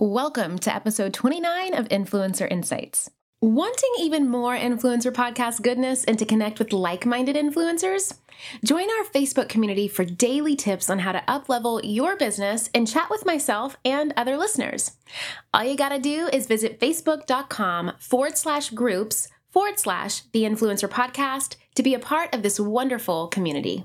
Welcome to episode 29 of Influencer Insights. Wanting even more influencer podcast goodness and to connect with like minded influencers? Join our Facebook community for daily tips on how to uplevel your business and chat with myself and other listeners. All you gotta do is visit facebook.com forward slash groups forward slash the influencer podcast to be a part of this wonderful community.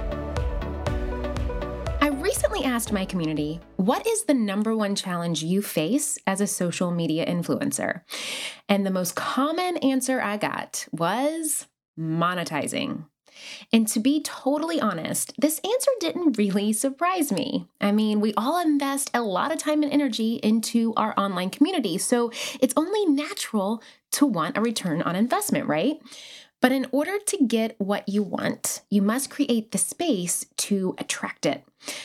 asked my community, what is the number one challenge you face as a social media influencer? And the most common answer I got was monetizing. And to be totally honest, this answer didn't really surprise me. I mean, we all invest a lot of time and energy into our online community, so it's only natural to want a return on investment, right? But in order to get what you want, you must create the space to attract it.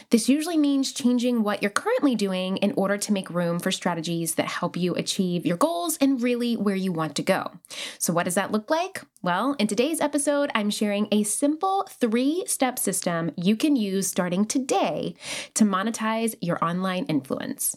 This usually means changing what you're currently doing in order to make room for strategies that help you achieve your goals and really where you want to go. So, what does that look like? Well, in today's episode, I'm sharing a simple three step system you can use starting today to monetize your online influence.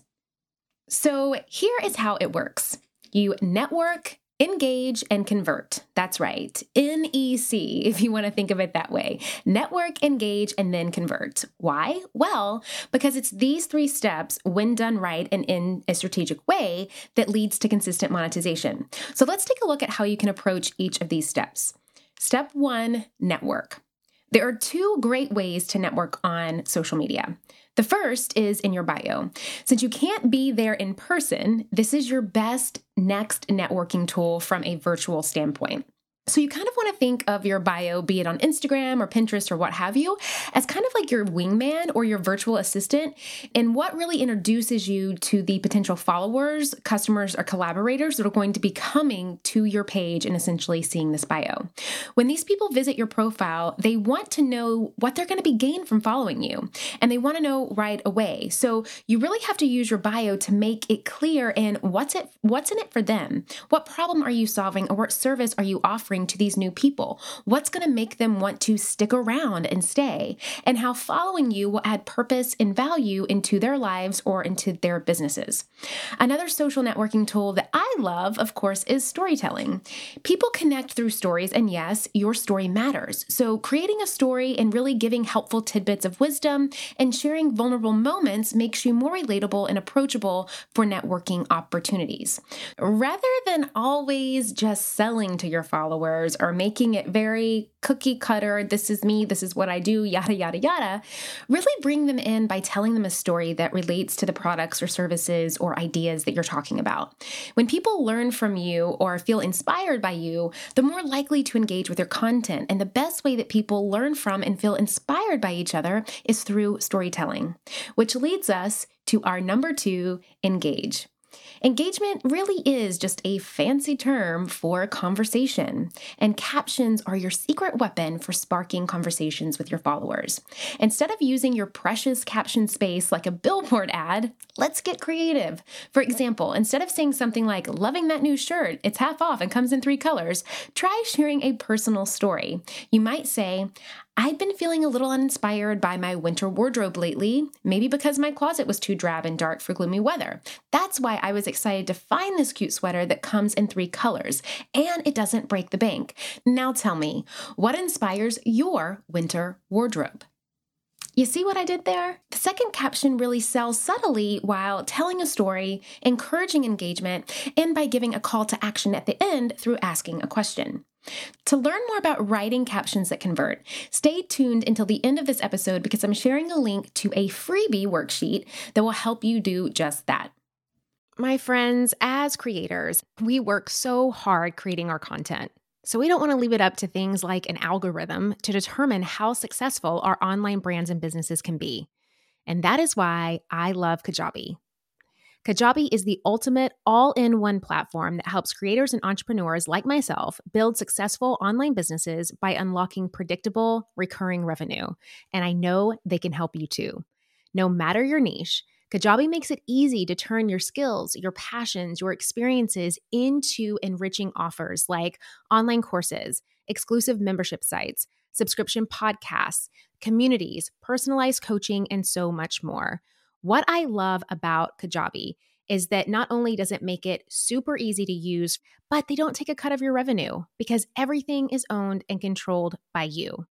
So, here is how it works. You network, Engage and convert. That's right. NEC, if you want to think of it that way. Network, engage, and then convert. Why? Well, because it's these three steps, when done right and in a strategic way, that leads to consistent monetization. So let's take a look at how you can approach each of these steps. Step one network. There are two great ways to network on social media. The first is in your bio. Since you can't be there in person, this is your best next networking tool from a virtual standpoint. So you kind of want to think of your bio, be it on Instagram or Pinterest or what have you, as kind of like your wingman or your virtual assistant, and what really introduces you to the potential followers, customers, or collaborators that are going to be coming to your page and essentially seeing this bio. When these people visit your profile, they want to know what they're going to be gained from following you, and they want to know right away. So you really have to use your bio to make it clear and what's it what's in it for them. What problem are you solving or what service are you offering? To these new people? What's going to make them want to stick around and stay? And how following you will add purpose and value into their lives or into their businesses. Another social networking tool that I love, of course, is storytelling. People connect through stories, and yes, your story matters. So, creating a story and really giving helpful tidbits of wisdom and sharing vulnerable moments makes you more relatable and approachable for networking opportunities. Rather than always just selling to your followers, followers or making it very cookie cutter, this is me, this is what I do, yada, yada, yada, really bring them in by telling them a story that relates to the products or services or ideas that you're talking about. When people learn from you or feel inspired by you, they're more likely to engage with your content. And the best way that people learn from and feel inspired by each other is through storytelling, which leads us to our number two engage. Engagement really is just a fancy term for conversation, and captions are your secret weapon for sparking conversations with your followers. Instead of using your precious caption space like a billboard ad, let's get creative. For example, instead of saying something like, loving that new shirt, it's half off and comes in three colors, try sharing a personal story. You might say, I've been feeling a little uninspired by my winter wardrobe lately, maybe because my closet was too drab and dark for gloomy weather. That's why I was excited to find this cute sweater that comes in three colors and it doesn't break the bank. Now tell me, what inspires your winter wardrobe? You see what I did there? The second caption really sells subtly while telling a story, encouraging engagement, and by giving a call to action at the end through asking a question. To learn more about writing captions that convert, stay tuned until the end of this episode because I'm sharing a link to a freebie worksheet that will help you do just that. My friends, as creators, we work so hard creating our content. So we don't want to leave it up to things like an algorithm to determine how successful our online brands and businesses can be. And that is why I love Kajabi. Kajabi is the ultimate all in one platform that helps creators and entrepreneurs like myself build successful online businesses by unlocking predictable, recurring revenue. And I know they can help you too. No matter your niche, Kajabi makes it easy to turn your skills, your passions, your experiences into enriching offers like online courses, exclusive membership sites, subscription podcasts, communities, personalized coaching, and so much more. What I love about Kajabi is that not only does it make it super easy to use, but they don't take a cut of your revenue because everything is owned and controlled by you.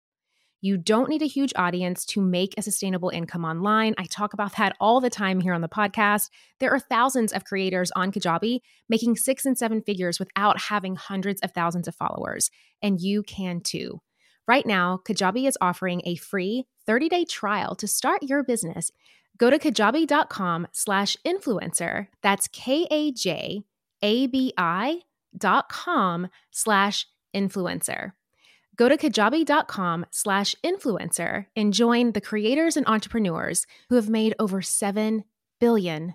You don't need a huge audience to make a sustainable income online. I talk about that all the time here on the podcast. There are thousands of creators on Kajabi making six and seven figures without having hundreds of thousands of followers, and you can too. Right now, Kajabi is offering a free 30-day trial to start your business. Go to kajabi.com slash influencer. That's K-A-J-A-B-I dot com slash influencer. Go to kajabi.com slash influencer and join the creators and entrepreneurs who have made over $7 billion.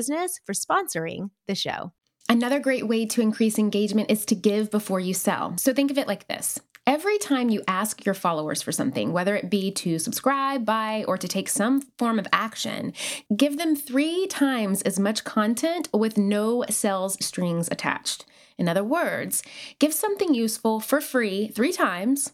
business for sponsoring the show. Another great way to increase engagement is to give before you sell. So think of it like this. Every time you ask your followers for something, whether it be to subscribe, buy, or to take some form of action, give them three times as much content with no sales strings attached. In other words, give something useful for free three times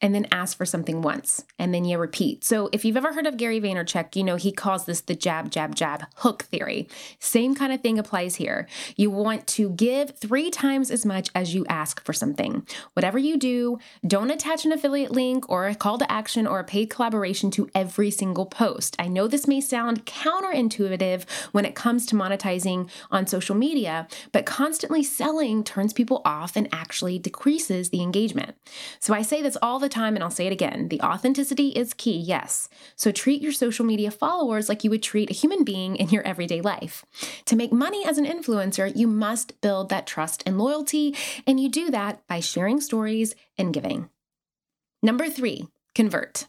and then ask for something once and then you repeat. So if you've ever heard of Gary Vaynerchuk, you know he calls this the jab, jab, jab hook theory. Same kind of thing applies here. You want to give three times as much as you ask for something. Whatever you do, don't attach an affiliate link or a call to action or a paid collaboration to every single post. I know this may sound counterintuitive when it comes to monetizing on social media, but constantly selling turns people off and actually decreases the engagement. So I say this all the the time, and I'll say it again the authenticity is key, yes. So treat your social media followers like you would treat a human being in your everyday life. To make money as an influencer, you must build that trust and loyalty, and you do that by sharing stories and giving. Number three, convert.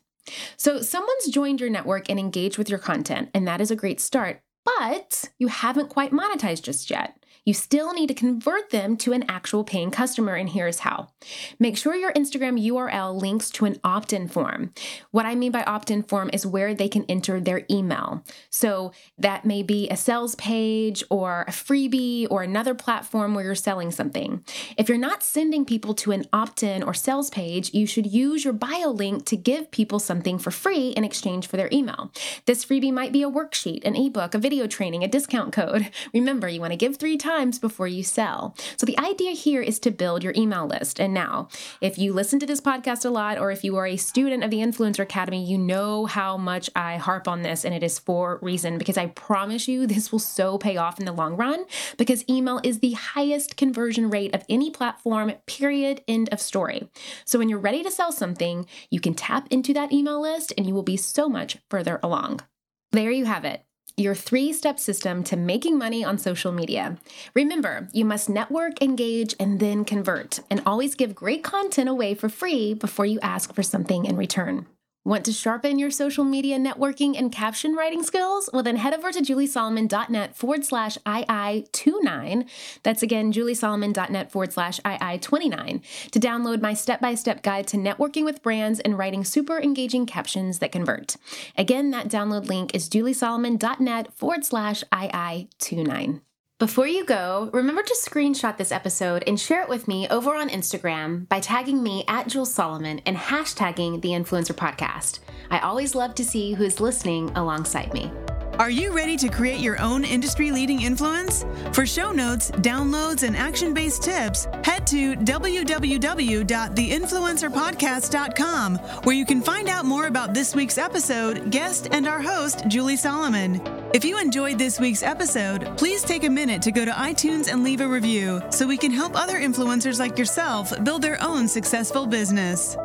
So, someone's joined your network and engaged with your content, and that is a great start, but you haven't quite monetized just yet you still need to convert them to an actual paying customer, and here's how. Make sure your Instagram URL links to an opt in form. What I mean by opt in form is where they can enter their email. So that may be a sales page or a freebie or another platform where you're selling something. If you're not sending people to an opt in or sales page, you should use your bio link to give people something for free in exchange for their email. This freebie might be a worksheet, an ebook, a video training, a discount code. Remember, you want to give three times times before you sell. So the idea here is to build your email list. And now, if you listen to this podcast a lot, or if you are a student of the Influencer Academy, you know how much I harp on this, and it is for reason because I promise you this will so pay off in the long run because email is the highest conversion rate of any platform, period, end of story. So when you're ready to sell something, you can tap into that email list and you will be so much further along. There you have it your three step system to making money on social media. Remember, you must network, engage, and then convert, and always give great content away for free before you ask for something in return. Want to sharpen your social media networking and caption writing skills? Well, then head over to juliesolomon.net forward slash II29. That's again, juliesolomon.net forward slash II29 to download my step by step guide to networking with brands and writing super engaging captions that convert. Again, that download link is juliesolomon.net forward slash II29. Before you go, remember to screenshot this episode and share it with me over on Instagram by tagging me at Jules Solomon and hashtagging the Influencer Podcast. I always love to see who's listening alongside me. Are you ready to create your own industry leading influence? For show notes, downloads, and action based tips, head to www.theinfluencerpodcast.com, where you can find out more about this week's episode, guest, and our host, Julie Solomon. If you enjoyed this week's episode, please take a minute to go to iTunes and leave a review so we can help other influencers like yourself build their own successful business.